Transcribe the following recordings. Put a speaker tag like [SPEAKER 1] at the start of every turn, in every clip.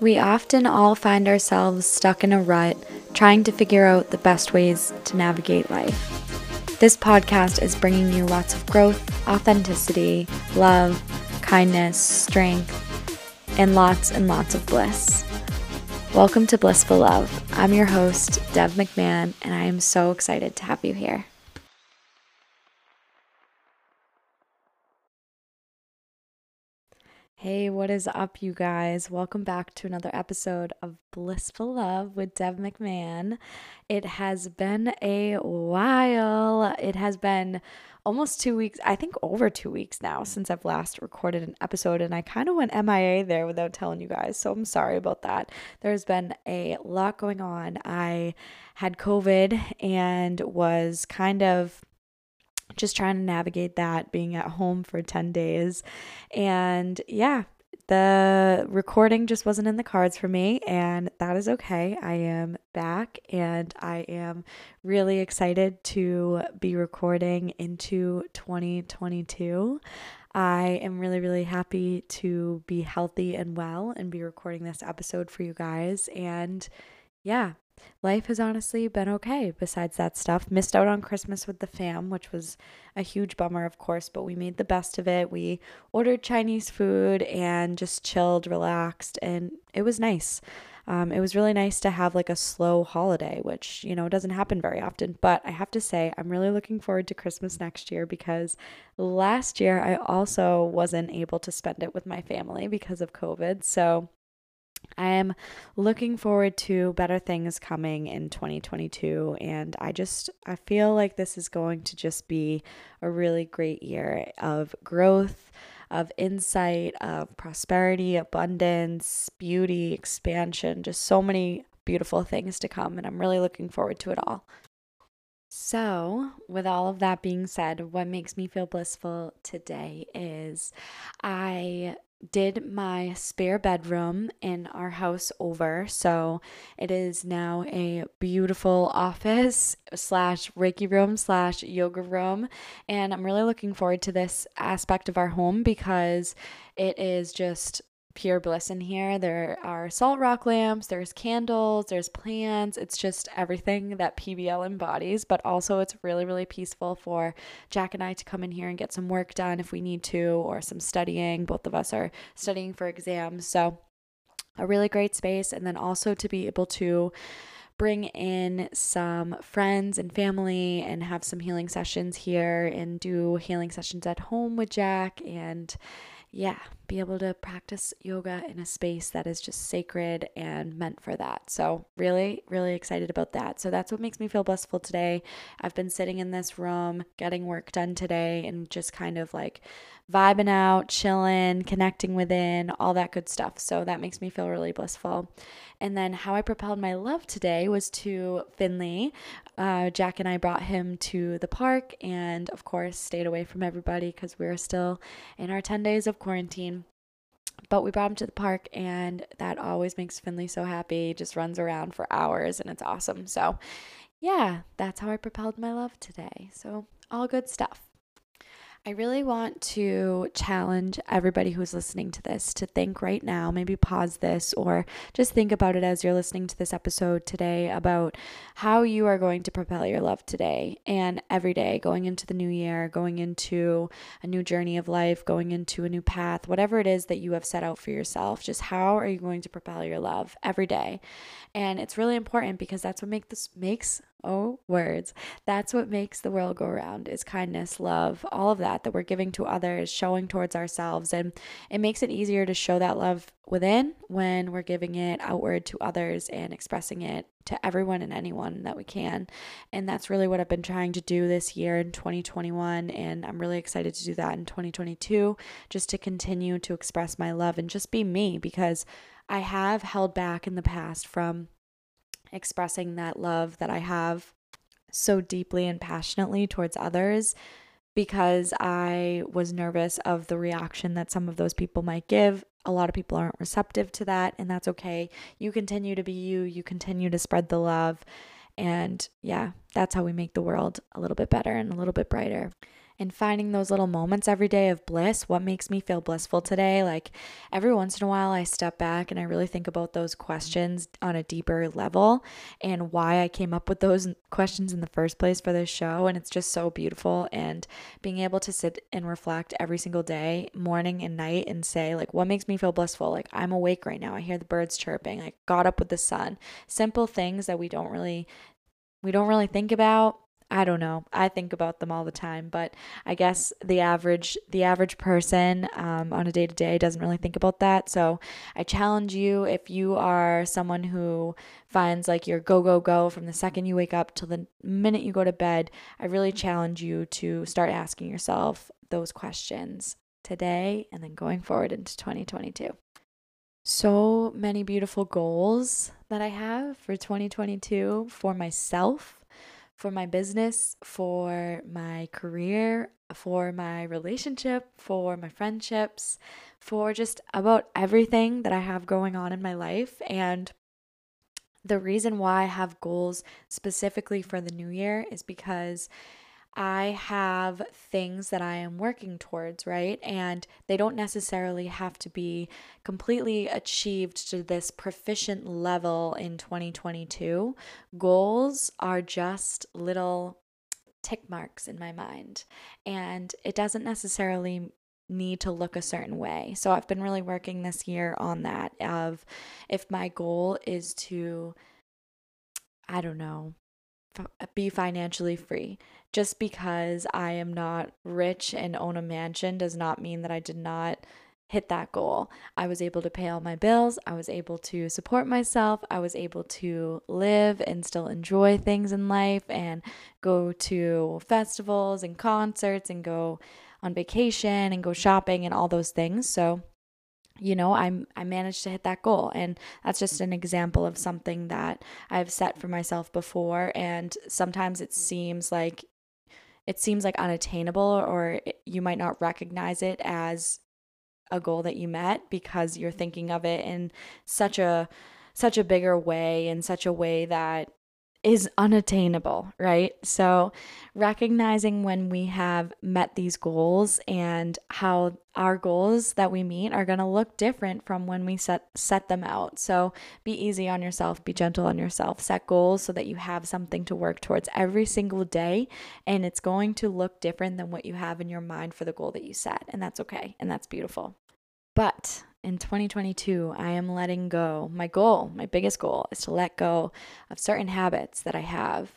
[SPEAKER 1] We often all find ourselves stuck in a rut, trying to figure out the best ways to navigate life. This podcast is bringing you lots of growth, authenticity, love, kindness, strength, and lots and lots of bliss. Welcome to Blissful Love. I'm your host, Dev McMahon, and I am so excited to have you here. Hey, what is up, you guys? Welcome back to another episode of Blissful Love with Dev McMahon. It has been a while. It has been almost two weeks, I think over two weeks now since I've last recorded an episode, and I kind of went MIA there without telling you guys. So I'm sorry about that. There's been a lot going on. I had COVID and was kind of just trying to navigate that being at home for 10 days. And yeah, the recording just wasn't in the cards for me, and that is okay. I am back and I am really excited to be recording into 2022. I am really, really happy to be healthy and well and be recording this episode for you guys. And yeah, life has honestly been okay besides that stuff. Missed out on Christmas with the fam, which was a huge bummer, of course, but we made the best of it. We ordered Chinese food and just chilled, relaxed, and it was nice. Um, it was really nice to have like a slow holiday, which, you know, doesn't happen very often. But I have to say, I'm really looking forward to Christmas next year because last year I also wasn't able to spend it with my family because of COVID. So I am looking forward to better things coming in 2022 and I just I feel like this is going to just be a really great year of growth, of insight, of prosperity, abundance, beauty, expansion, just so many beautiful things to come and I'm really looking forward to it all. So, with all of that being said, what makes me feel blissful today is I did my spare bedroom in our house over. So it is now a beautiful office slash Reiki room slash yoga room. And I'm really looking forward to this aspect of our home because it is just pure bliss in here. There are salt rock lamps, there's candles, there's plants. It's just everything that PBL embodies, but also it's really, really peaceful for Jack and I to come in here and get some work done if we need to, or some studying. Both of us are studying for exams. So, a really great space. And then also to be able to bring in some friends and family and have some healing sessions here and do healing sessions at home with Jack and yeah, be able to practice yoga in a space that is just sacred and meant for that. So, really, really excited about that. So, that's what makes me feel blissful today. I've been sitting in this room, getting work done today, and just kind of like vibing out, chilling, connecting within, all that good stuff. So, that makes me feel really blissful. And then, how I propelled my love today was to Finley. Uh, Jack and I brought him to the park and, of course, stayed away from everybody because we are still in our 10 days of quarantine. But we brought him to the park, and that always makes Finley so happy. He just runs around for hours, and it's awesome. So, yeah, that's how I propelled my love today. So, all good stuff. I really want to challenge everybody who's listening to this to think right now, maybe pause this or just think about it as you're listening to this episode today about how you are going to propel your love today and every day, going into the new year, going into a new journey of life, going into a new path, whatever it is that you have set out for yourself. Just how are you going to propel your love every day? And it's really important because that's what make this makes oh words. That's what makes the world go around is kindness love all of that that we're giving to others showing towards ourselves. And it makes it easier to show that love within when we're giving it outward to others and expressing it to everyone and anyone that we can. And that's really what I've been trying to do this year in 2021 and I'm really excited to do that in 2022 just to continue to express my love and just be me because I have held back in the past from expressing that love that I have so deeply and passionately towards others because I was nervous of the reaction that some of those people might give. A lot of people aren't receptive to that, and that's okay. You continue to be you, you continue to spread the love. And yeah, that's how we make the world a little bit better and a little bit brighter. And finding those little moments every day of bliss. What makes me feel blissful today? Like every once in a while, I step back and I really think about those questions on a deeper level and why I came up with those questions in the first place for this show. And it's just so beautiful. And being able to sit and reflect every single day, morning and night, and say, like, what makes me feel blissful? Like, I'm awake right now. I hear the birds chirping. I got up with the sun. Simple things that we don't really we don't really think about I don't know. I think about them all the time, but I guess the average the average person um, on a day to day doesn't really think about that. So I challenge you if you are someone who finds like your go go go from the second you wake up till the minute you go to bed. I really challenge you to start asking yourself those questions today and then going forward into 2022. So many beautiful goals that I have for 2022 for myself for my business, for my career, for my relationship, for my friendships, for just about everything that I have going on in my life. And the reason why I have goals specifically for the new year is because I have things that I am working towards, right? And they don't necessarily have to be completely achieved to this proficient level in 2022. Goals are just little tick marks in my mind, and it doesn't necessarily need to look a certain way. So I've been really working this year on that of if my goal is to I don't know, be financially free. Just because I am not rich and own a mansion does not mean that I did not hit that goal. I was able to pay all my bills. I was able to support myself. I was able to live and still enjoy things in life and go to festivals and concerts and go on vacation and go shopping and all those things. So, you know i'm i managed to hit that goal. And that's just an example of something that i've set for myself before. And sometimes it seems like it seems like unattainable or it, you might not recognize it as a goal that you met because you're thinking of it in such a such a bigger way in such a way that is unattainable, right? So, recognizing when we have met these goals and how our goals that we meet are going to look different from when we set set them out. So, be easy on yourself, be gentle on yourself. Set goals so that you have something to work towards every single day and it's going to look different than what you have in your mind for the goal that you set, and that's okay and that's beautiful. But in 2022, I am letting go. My goal, my biggest goal, is to let go of certain habits that I have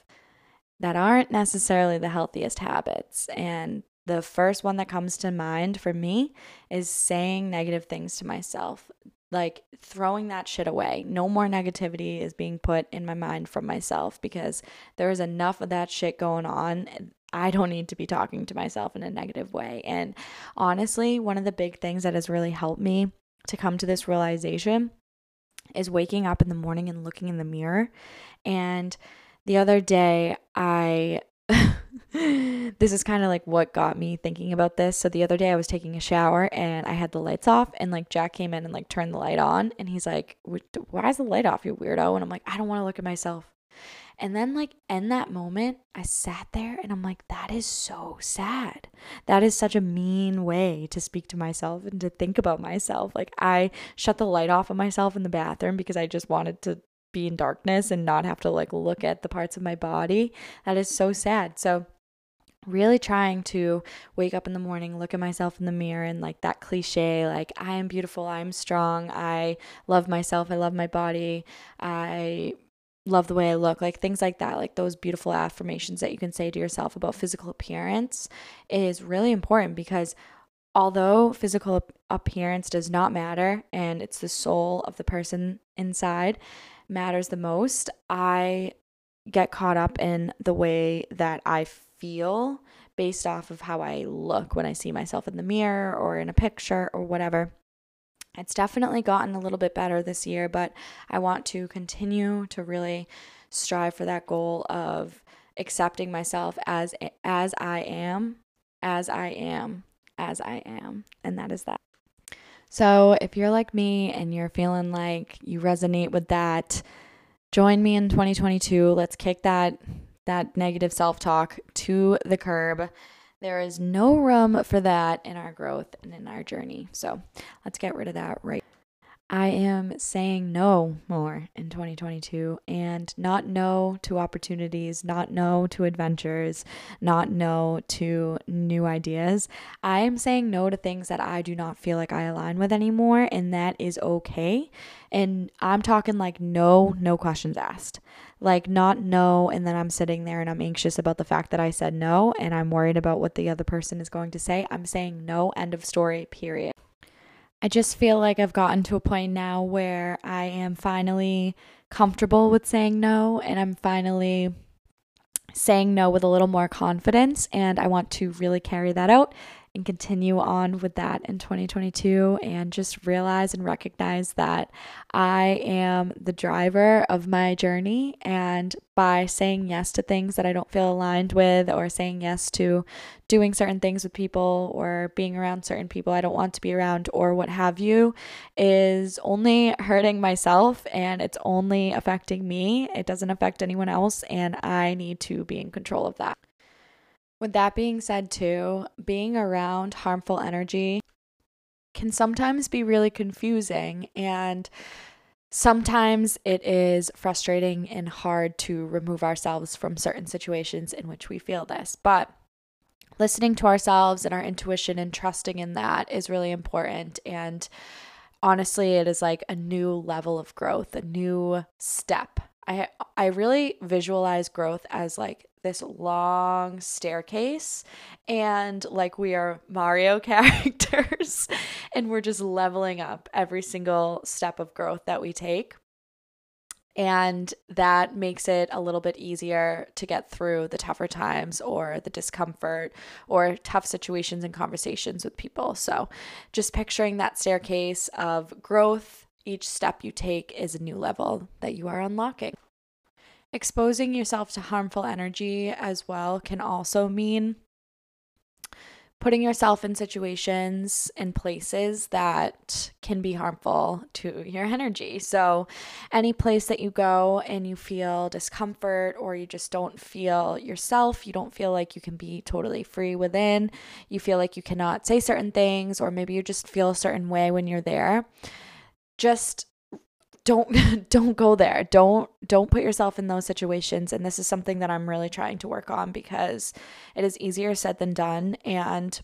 [SPEAKER 1] that aren't necessarily the healthiest habits. And the first one that comes to mind for me is saying negative things to myself, like throwing that shit away. No more negativity is being put in my mind from myself because there is enough of that shit going on. I don't need to be talking to myself in a negative way. And honestly, one of the big things that has really helped me to come to this realization is waking up in the morning and looking in the mirror. And the other day, I. this is kind of like what got me thinking about this. So the other day I was taking a shower and I had the lights off and like Jack came in and like turned the light on and he's like, "Why is the light off, you weirdo?" And I'm like, "I don't want to look at myself." And then, like, in that moment, I sat there and I'm like, that is so sad. That is such a mean way to speak to myself and to think about myself. Like, I shut the light off of myself in the bathroom because I just wanted to be in darkness and not have to, like, look at the parts of my body. That is so sad. So, really trying to wake up in the morning, look at myself in the mirror, and like that cliche, like, I am beautiful, I'm strong, I love myself, I love my body, I love the way I look, like things like that, like those beautiful affirmations that you can say to yourself about physical appearance is really important because although physical appearance does not matter and it's the soul of the person inside matters the most, I get caught up in the way that I feel based off of how I look when I see myself in the mirror or in a picture or whatever. It's definitely gotten a little bit better this year, but I want to continue to really strive for that goal of accepting myself as as I am, as I am, as I am, and that is that. So, if you're like me and you're feeling like you resonate with that, join me in 2022. Let's kick that that negative self-talk to the curb There is no room for that in our growth and in our journey. So let's get rid of that right. I am saying no more in 2022 and not no to opportunities, not no to adventures, not no to new ideas. I am saying no to things that I do not feel like I align with anymore, and that is okay. And I'm talking like no, no questions asked. Like not no, and then I'm sitting there and I'm anxious about the fact that I said no and I'm worried about what the other person is going to say. I'm saying no, end of story, period. I just feel like I've gotten to a point now where I am finally comfortable with saying no and I'm finally saying no with a little more confidence and I want to really carry that out and continue on with that in 2022 and just realize and recognize that I am the driver of my journey. And by saying yes to things that I don't feel aligned with, or saying yes to doing certain things with people, or being around certain people I don't want to be around, or what have you, is only hurting myself and it's only affecting me. It doesn't affect anyone else. And I need to be in control of that. With that being said, too, being around harmful energy can sometimes be really confusing and sometimes it is frustrating and hard to remove ourselves from certain situations in which we feel this. But listening to ourselves and our intuition and trusting in that is really important and honestly it is like a new level of growth, a new step. I I really visualize growth as like this long staircase and like we are Mario characters and we're just leveling up every single step of growth that we take. And that makes it a little bit easier to get through the tougher times or the discomfort or tough situations and conversations with people. So, just picturing that staircase of growth, each step you take is a new level that you are unlocking. Exposing yourself to harmful energy as well can also mean putting yourself in situations and places that can be harmful to your energy. So, any place that you go and you feel discomfort or you just don't feel yourself, you don't feel like you can be totally free within, you feel like you cannot say certain things, or maybe you just feel a certain way when you're there, just don't don't go there. Don't don't put yourself in those situations. And this is something that i'm really trying to work on because it is easier said than done. And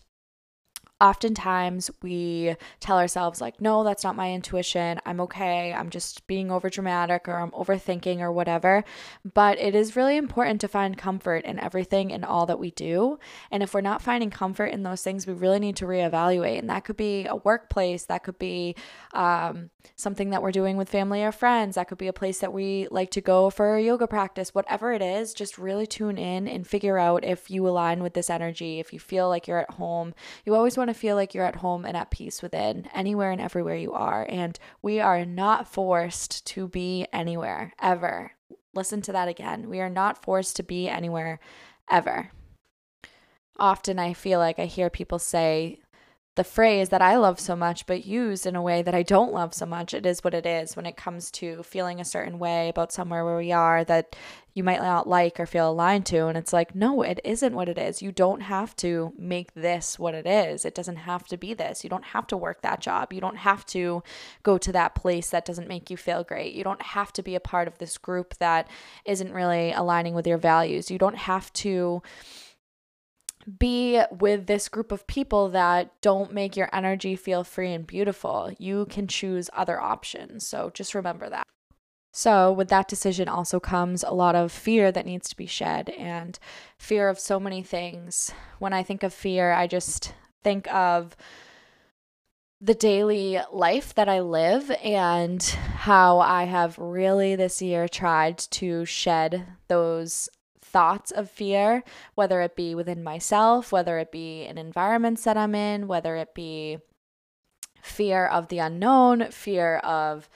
[SPEAKER 1] oftentimes we tell ourselves like no that's not my intuition. I'm okay. I'm just being over dramatic or i'm overthinking or whatever. But it is really important to find comfort in everything and all that we do. And if we're not finding comfort in those things we really need to reevaluate. And that could be a workplace. That could be um, something that we're doing with family or friends that could be a place that we like to go for a yoga practice whatever it is just really tune in and figure out if you align with this energy if you feel like you're at home you always want to feel like you're at home and at peace within anywhere and everywhere you are. And we are not forced to be anywhere ever. Listen to that again. We are not forced to be anywhere ever. Often I feel like I hear people say the phrase that I love so much, but used in a way that I don't love so much. It is what it is when it comes to feeling a certain way about somewhere where we are that you might not like or feel aligned to. And it's like, no, it isn't what it is. You don't have to make this what it is. It doesn't have to be this. You don't have to work that job. You don't have to go to that place that doesn't make you feel great. You don't have to be a part of this group that isn't really aligning with your values. You don't have to be with this group of people that don't make your energy feel free and beautiful. You can choose other options. So just remember that. So, with that decision also comes a lot of fear that needs to be shed and fear of so many things. When I think of fear, I just think of the daily life that I live and how I have really this year tried to shed those thoughts of fear, whether it be within myself, whether it be in environments that I'm in, whether it be fear of the unknown, fear of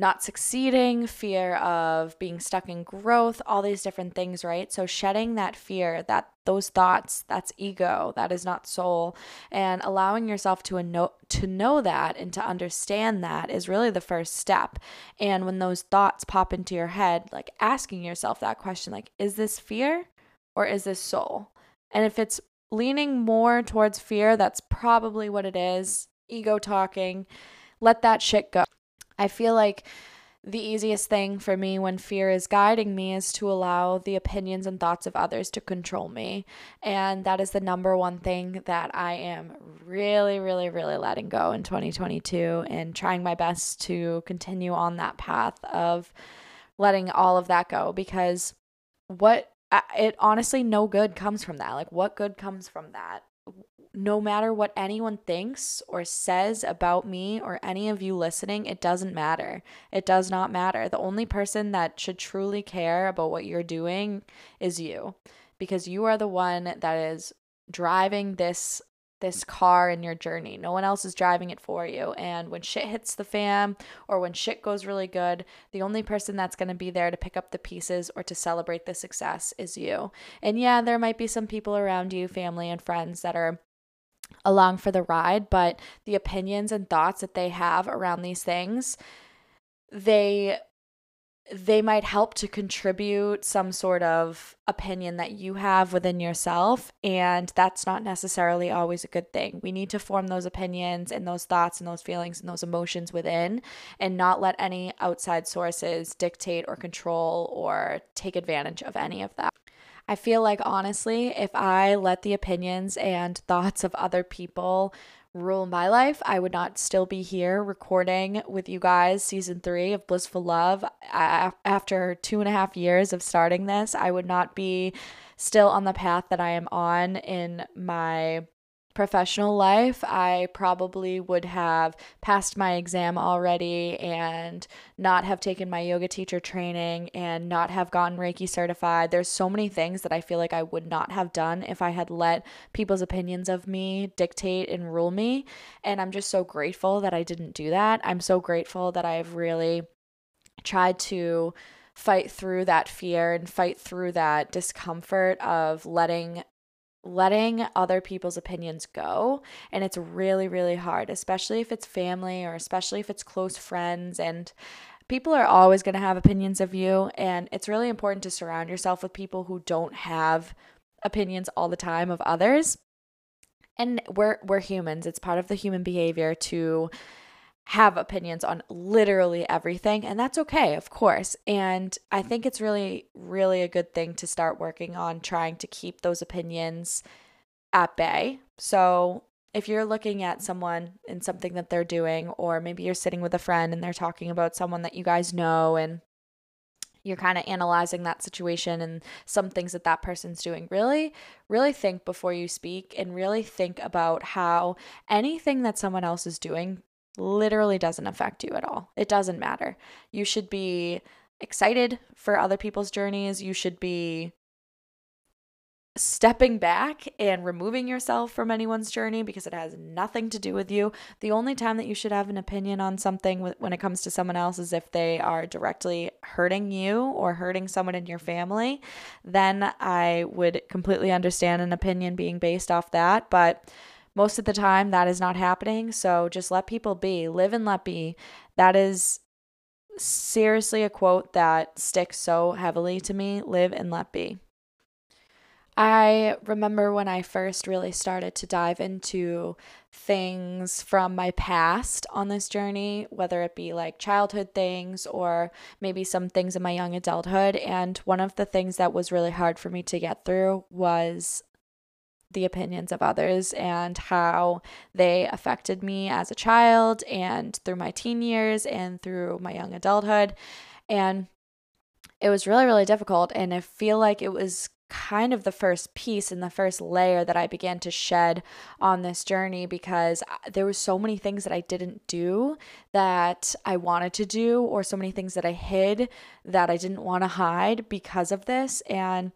[SPEAKER 1] not succeeding, fear of being stuck in growth, all these different things, right? So shedding that fear, that those thoughts, that's ego, that is not soul, and allowing yourself to know to know that and to understand that is really the first step. And when those thoughts pop into your head, like asking yourself that question like is this fear or is this soul? And if it's leaning more towards fear. That's probably what it is. Ego talking. Let that shit go. I feel like the easiest thing for me when fear is guiding me is to allow the opinions and thoughts of others to control me. And that is the number one thing that I am really, really, really letting go in 2022 and trying my best to continue on that path of letting all of that go because what it honestly no good comes from that. Like what good comes from that? No matter what anyone thinks or says about me or any of you listening, it doesn't matter. It does not matter. The only person that should truly care about what you're doing is you because you are the one that is driving this this car in your journey. No one else is driving it for you. And when shit hits the fan or when shit goes really good, the only person that's going to be there to pick up the pieces or to celebrate the success is you. And yeah, there might be some people around you, family and friends that are along for the ride, but the opinions and thoughts that they have around these things, they they might help to contribute some sort of opinion that you have within yourself and that's not necessarily always a good thing. We need to form those opinions and those thoughts and those feelings and those emotions within and not let any outside sources dictate or control or take advantage of any of that. I feel like honestly, if I let the opinions and thoughts of other people rule my life, I would not still be here recording with you guys season three of Blissful Love. After two and a half years of starting this, I would not be still on the path that I am on in my professional life, I probably would have passed my exam already and not have taken my yoga teacher training and not have gotten Reiki certified. There's so many things that I feel like I would not have done if I had let people's opinions of me dictate and rule me. And I'm just so grateful that I didn't do that. I'm so grateful that I've really tried to fight through that fear and fight through that discomfort of letting letting other people's opinions go and it's really really hard especially if it's family or especially if it's close friends and people are always going to have opinions of you and it's really important to surround yourself with people who don't have opinions all the time of others. And we're we're humans. It's part of the human behavior to have opinions on literally everything, and that's okay, of course. And I think it's really, really a good thing to start working on trying to keep those opinions at bay. So, if you're looking at someone and something that they're doing, or maybe you're sitting with a friend and they're talking about someone that you guys know and you're kind of analyzing that situation and some things that that person's doing really really think before you speak and really think about how anything that someone else is doing literally doesn't affect you at all. It doesn't matter. You should be excited for other people's journeys. You should be stepping back and removing yourself from anyone's journey because it has nothing to do with you. The only time that you should have an opinion on something when it comes to someone else is if they are directly hurting you or hurting someone in your family. Then I would completely understand an opinion being based off that. But most of the time, that is not happening. So just let people be, live and let be. That is seriously a quote that sticks so heavily to me live and let be. I remember when I first really started to dive into things from my past on this journey, whether it be like childhood things or maybe some things in my young adulthood. And one of the things that was really hard for me to get through was the opinions of others and how they affected me as a child and through my teen years and through my young adulthood. And it was really, really difficult. And I feel like it was kind of the first piece and the first layer that I began to shed on this journey because there were so many things that I didn't do that I wanted to do or so many things that I hid that I didn't want to hide because of this and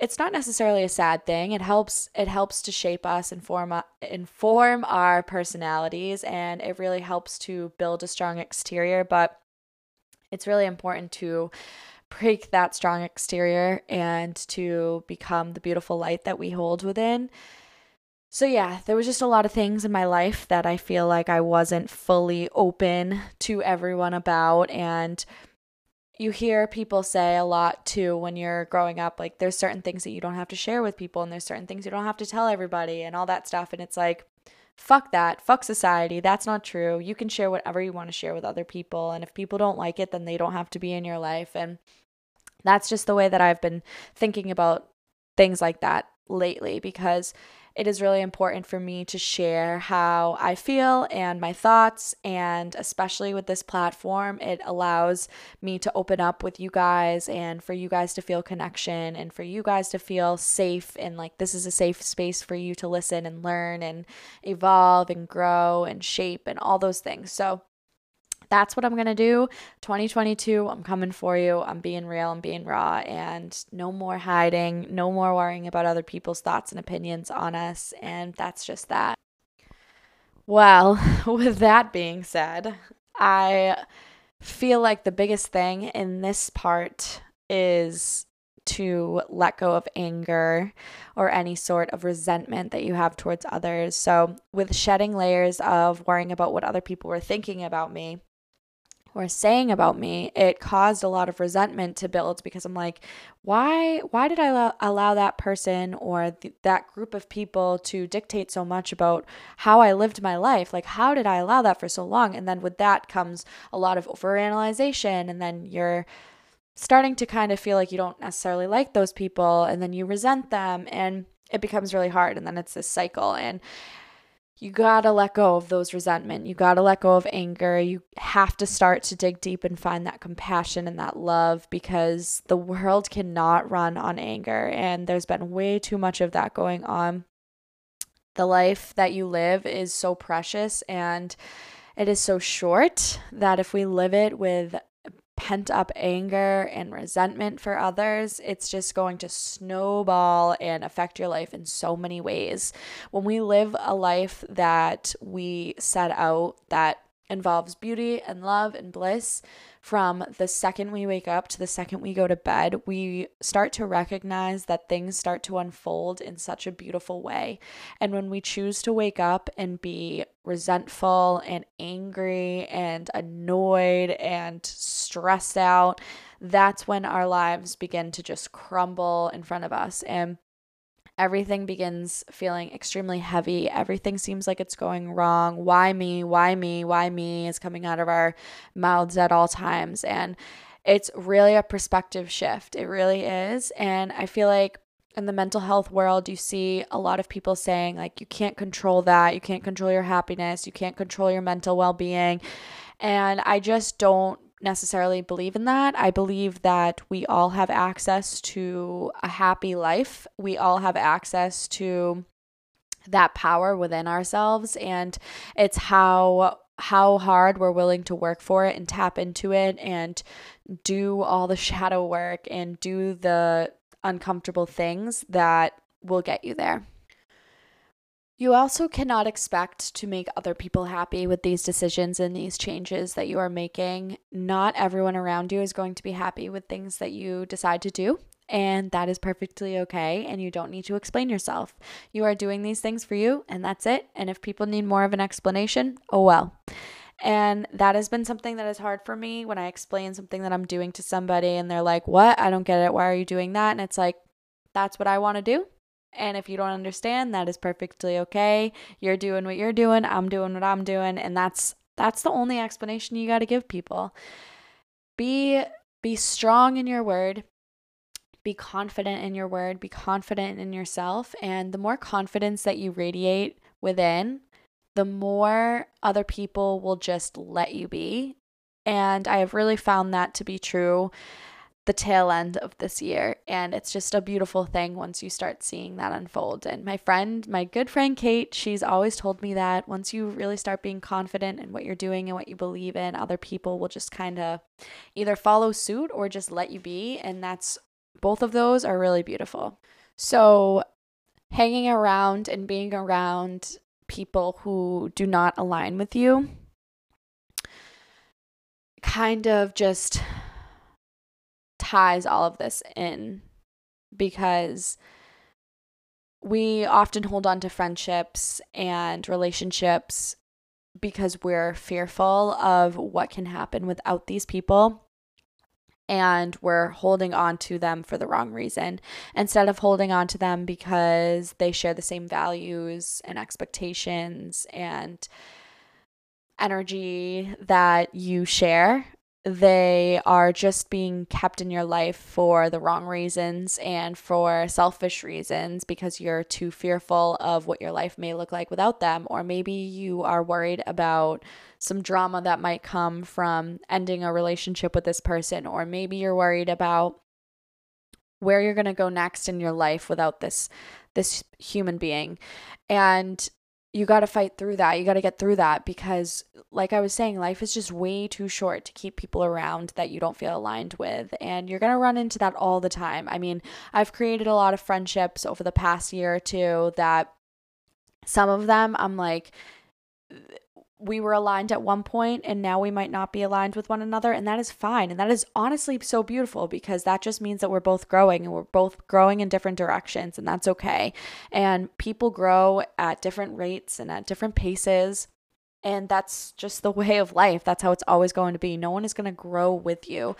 [SPEAKER 1] it's not necessarily a sad thing. It helps it helps to shape us and form inform our personalities and it really helps to build a strong exterior, but it's really important to break that strong exterior and to become the beautiful light that we hold within. So, yeah, there was just a lot of things in my life that I feel like I wasn't fully open to everyone about. And you hear people say a lot too when you're growing up like there's certain things that you don't have to share with people and there's certain things you don't have to tell everybody and all that stuff and it's like fuck that fuck society that's not true. You can share whatever you want to share with other people and if people don't like it then they don't have to be in your life and that's just the way that I've been thinking about things like that lately because it is really important for me to share how I feel and my thoughts. And especially with this platform, it allows me to open up with you guys and for you guys to feel connection and for you guys to feel safe. And like this is a safe space for you to listen and learn and evolve and grow and shape and all those things. So, that's what I'm going to do. 2022, I'm coming for you. I'm being real, I'm being raw, and no more hiding, no more worrying about other people's thoughts and opinions on us. And that's just that. Well, with that being said, I feel like the biggest thing in this part is to let go of anger or any sort of resentment that you have towards others. So, with shedding layers of worrying about what other people were thinking about me, were saying about me, it caused a lot of resentment to build because I'm like, why why did I allow, allow that person or th- that group of people to dictate so much about how I lived my life? Like how did I allow that for so long? And then with that comes a lot of overanalyzation and then you're starting to kind of feel like you don't necessarily like those people and then you resent them and it becomes really hard and then it's this cycle and you got to let go of those resentment. You got to let go of anger. You have to start to dig deep and find that compassion and that love because the world cannot run on anger. And there's been way too much of that going on. The life that you live is so precious and it is so short that if we live it with pent up anger and resentment for others, it's just going to snowball and affect your life in so many ways. When we live a life that we set out that involves beauty and love and bliss, from the second we wake up to the second we go to bed, we start to recognize that things start to unfold in such a beautiful way. And when we choose to wake up and be resentful and angry and annoyed and stressed out, that's when our lives begin to just crumble in front of us. And everything begins feeling extremely heavy. Everything seems like it's going wrong. Why me? Why me? Why me is coming out of our mouths at all times. And it's really a perspective shift. It really is. And I feel like in the mental health world, you see a lot of people saying, like, you can't control that. You can't control your happiness. You can't control your mental well being. And I just don't necessarily believe in that. I believe that we all have access to a happy life. We all have access to that power within ourselves and it's how how hard we're willing to work for it and tap into it and do all the shadow work and do the uncomfortable things that will get you there. You also cannot expect to make other people happy with these decisions and these changes that you are making. Not everyone around you is going to be happy with things that you decide to do, and that is perfectly okay. And you don't need to explain yourself. You are doing these things for you, and that's it. And if people need more of an explanation, oh well. And that has been something that is hard for me when I explain something that I'm doing to somebody and they're like, What? I don't get it. Why are you doing that? And it's like, That's what I want to do. And if you don't understand, that is perfectly okay. You're doing what you're doing, I'm doing what I'm doing, and that's that's the only explanation you got to give people. Be be strong in your word. Be confident in your word, be confident in yourself, and the more confidence that you radiate within, the more other people will just let you be. And I have really found that to be true the tail end of this year. And it's just a beautiful thing once you start seeing that unfold. And my friend, my good friend Kate, she's always told me that once you really start being confident in what you're doing and what you believe in, other people will just kind of either follow suit or just let you be. And that's both of those are really beautiful. So, hanging around and being around people who do not align with you kind of just ties all of this in because we often hold on to friendships and relationships because we're fearful of what can happen without these people. and we're holding on to them for the wrong reason instead of holding on to them because they share the same values and expectations and energy that you share they are just being kept in your life for the wrong reasons and for selfish reasons because you're too fearful of what your life may look like without them. Or maybe you are worried about some drama that might come from ending a relationship with this person. Or maybe you're worried about where you're going to go next in your life without this this human being. And you got to fight through that. You got to get through that because, like I was saying, life is just way too short to keep people around that you don't feel aligned with. And you're going to run into that all the time. I mean, I've created a lot of friendships over the past year or two that some of them I'm like, we were aligned at one point and now we might not be aligned with one another and that is fine. And that is honestly so beautiful because that just means that we're both growing and we're both growing in different directions and that's okay. And people grow at different rates and at different paces and that's just the way of life. That's how it's always going to be. No one is going to grow with you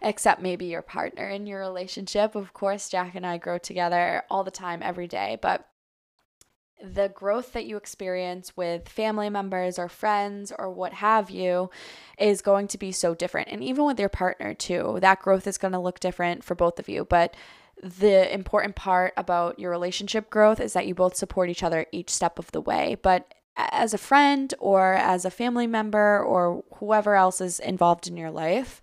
[SPEAKER 1] except maybe your partner in your relationship. Of course Jack and I grow together all the time every day but the growth that you experience with family members or friends or what have you is going to be so different. And even with your partner, too, that growth is going to look different for both of you. But the important part about your relationship growth is that you both support each other each step of the way. But as a friend or as a family member or whoever else is involved in your life,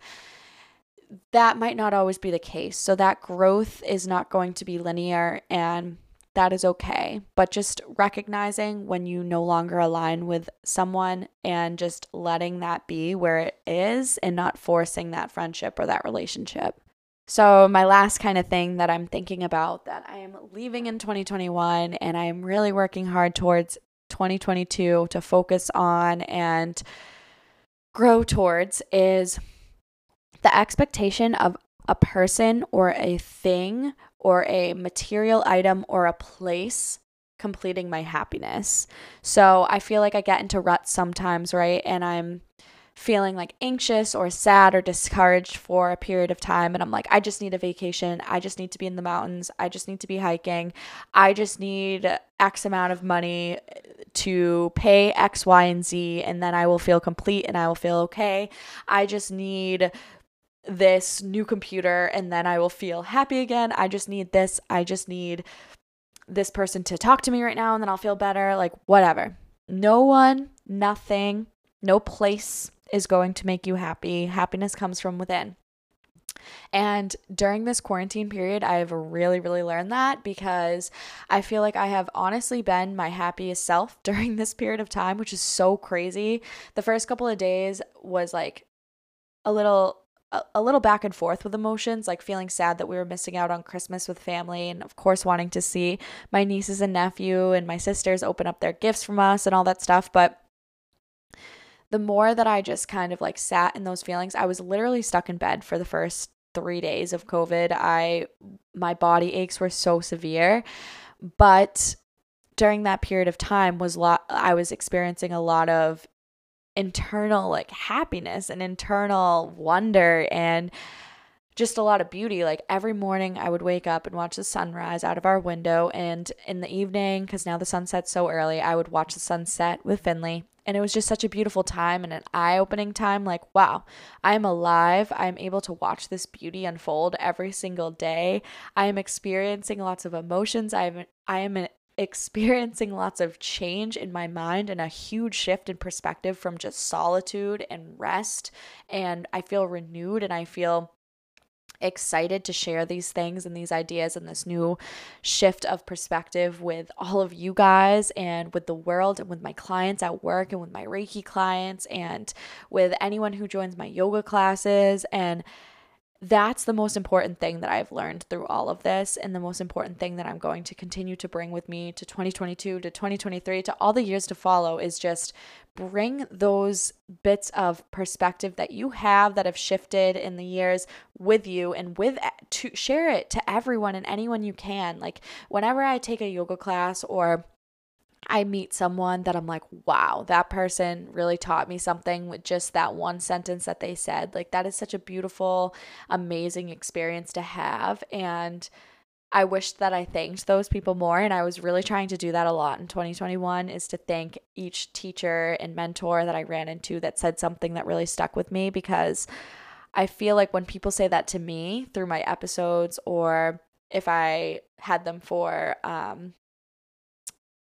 [SPEAKER 1] that might not always be the case. So that growth is not going to be linear and that is okay. But just recognizing when you no longer align with someone and just letting that be where it is and not forcing that friendship or that relationship. So, my last kind of thing that I'm thinking about that I am leaving in 2021 and I am really working hard towards 2022 to focus on and grow towards is the expectation of a person or a thing or a material item or a place completing my happiness. So I feel like I get into ruts sometimes, right? And I'm feeling like anxious or sad or discouraged for a period of time. And I'm like, I just need a vacation. I just need to be in the mountains. I just need to be hiking. I just need X amount of money eh, to pay X, Y, and Z. And then I will feel complete and I will feel okay. I just need this new computer and then I will feel happy again. I just need this. I just need this person to talk to me right now and then I'll feel better. Like, whatever. No one, nothing, no place is going to make you happy. Happiness comes from within. And during this quarantine period, I've really, really learned that because I feel like I have honestly been my happiest self during this period of time, which is so crazy. The first couple of days was like a little a, little back and forth with emotions, like feeling sad that we were missing out on Christmas with family, and of course, wanting to see my nieces and nephew and my sisters open up their gifts from us and all that stuff. But the more that I just kind of like sat in those feelings, I was literally stuck in bed for the first three days of COVID. I, my body aches were so severe, but during that period of time was lot I was experiencing a lot of internal like happiness and internal wonder and just a lot of beauty. Like every morning, I would wake up and watch the sunrise out of our window. And in the evening, because now the sun sets so early, I would watch the sunset with Finley. And it was just such a beautiful time and an eye opening time. Like, wow, I'm alive. I'm able to watch this beauty unfold every single day. I am experiencing lots of emotions. I am, I am experiencing lots of change in my mind and a huge shift in perspective from just solitude and rest. And I feel renewed and I feel excited to share these things and these ideas and this new shift of perspective with all of you guys and with the world and with my clients at work and with my Reiki clients and with anyone who joins my yoga classes and that's the most important thing that I've learned through all of this, and the most important thing that I'm going to continue to bring with me to 2022, to 2023, to all the years to follow is just bring those bits of perspective that you have that have shifted in the years with you and with to share it to everyone and anyone you can. Like, whenever I take a yoga class or I meet someone that I'm like, wow, that person really taught me something with just that one sentence that they said. Like, that is such a beautiful, amazing experience to have. And I wish that I thanked those people more. And I was really trying to do that a lot in 2021 is to thank each teacher and mentor that I ran into that said something that really stuck with me because I feel like when people say that to me through my episodes or if I had them for um,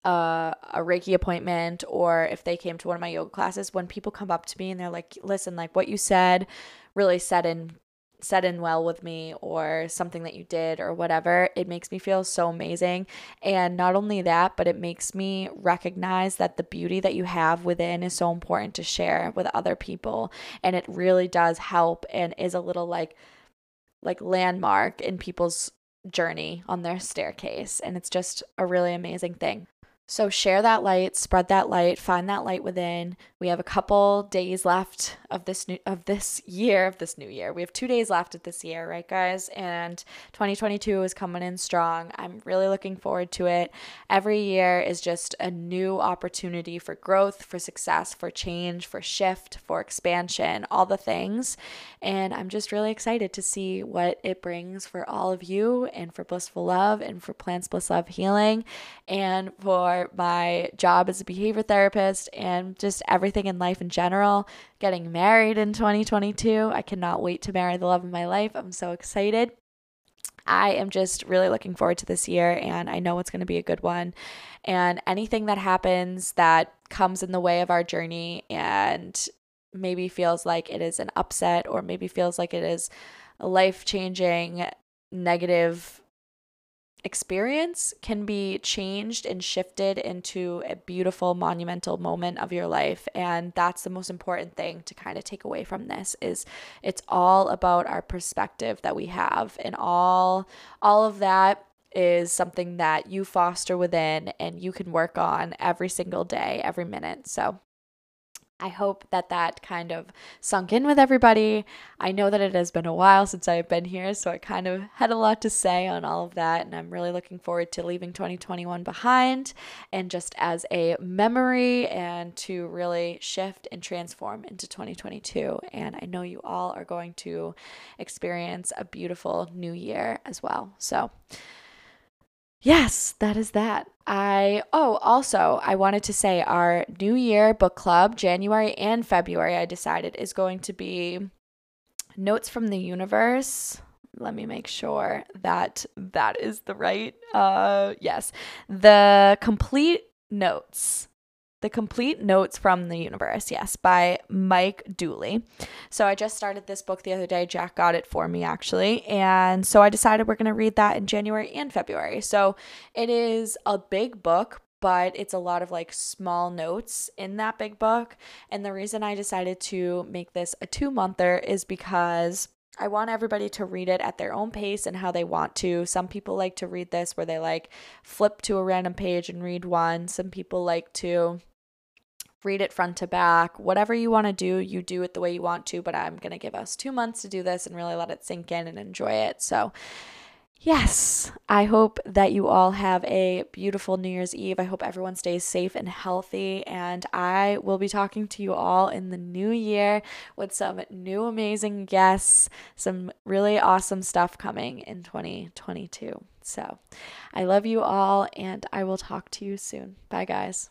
[SPEAKER 1] a, a Reiki appointment or if they came to one of my yoga classes, when people come up to me and they're like, listen, like what you said really set in set in well with me or something that you did or whatever, it makes me feel so amazing. And not only that, but it makes me recognize that the beauty that you have within is so important to share with other people. And it really does help and is a little like like landmark in people's journey on their staircase. And it's just a really amazing thing. So share that light, spread that light, find that light within. We have a couple days left of this new of this year, of this new year. We have 2 days left of this year, right guys? And 2022 is coming in strong. I'm really looking forward to it. Every year is just a new opportunity for growth, for success, for change, for shift, for expansion, all the things. And I'm just really excited to see what it brings for all of you and for blissful love and for plants bliss love healing and my job as a behavior therapist and just everything in life in general. Getting married in 2022. I cannot wait to marry the love of my life. I'm so excited. I am just really looking forward to this year and I know it's going to be a good one. And anything that happens that comes in the way of our journey and maybe feels like it is an upset or maybe feels like it is a life changing negative experience can be changed and shifted into a beautiful monumental moment of your life. And that's the most important thing to kind of take away from this is it's all about our perspective that we have. And all all of that is something that you foster within and you can work on every single day every minute. So I hope that that kind of sunk in with everybody. I know that it has been a while since I've been here, so I kind of had a lot to say on all of that, and I'm really looking forward to leaving 2021 behind and just as a memory and to really shift and transform into 2022. And I know you all are going to experience a beautiful new year as well. So, Yes, that is that. I, oh, also, I wanted to say our New Year book club, January and February, I decided is going to be Notes from the Universe. Let me make sure that that is the right, uh, yes, the complete notes the Complete Notes from the Universe, yes, by Mike Dooley. So I just started this book the other day. Jack got it for me actually. And so I decided we're going to read that in January and February. So it is a big book, but it's a lot of like small notes in that big book. And the reason I decided to make this a two monther is because I want everybody to read it at their own pace and how they want to. Some people like to read this where they like flip to a random page and read one. Some people like to read it front to back. Whatever you want to do, you do it the way you want to, but I'm going to give us two months to do this and really let it sink in and enjoy it. So, yes, I hope that you all have a beautiful New Year's Eve. I hope everyone stays safe and healthy. And I will be talking to you all in the new year with some new amazing guests, some really awesome stuff coming in 2022. So, I love you all, and I will talk to you soon. Bye, guys.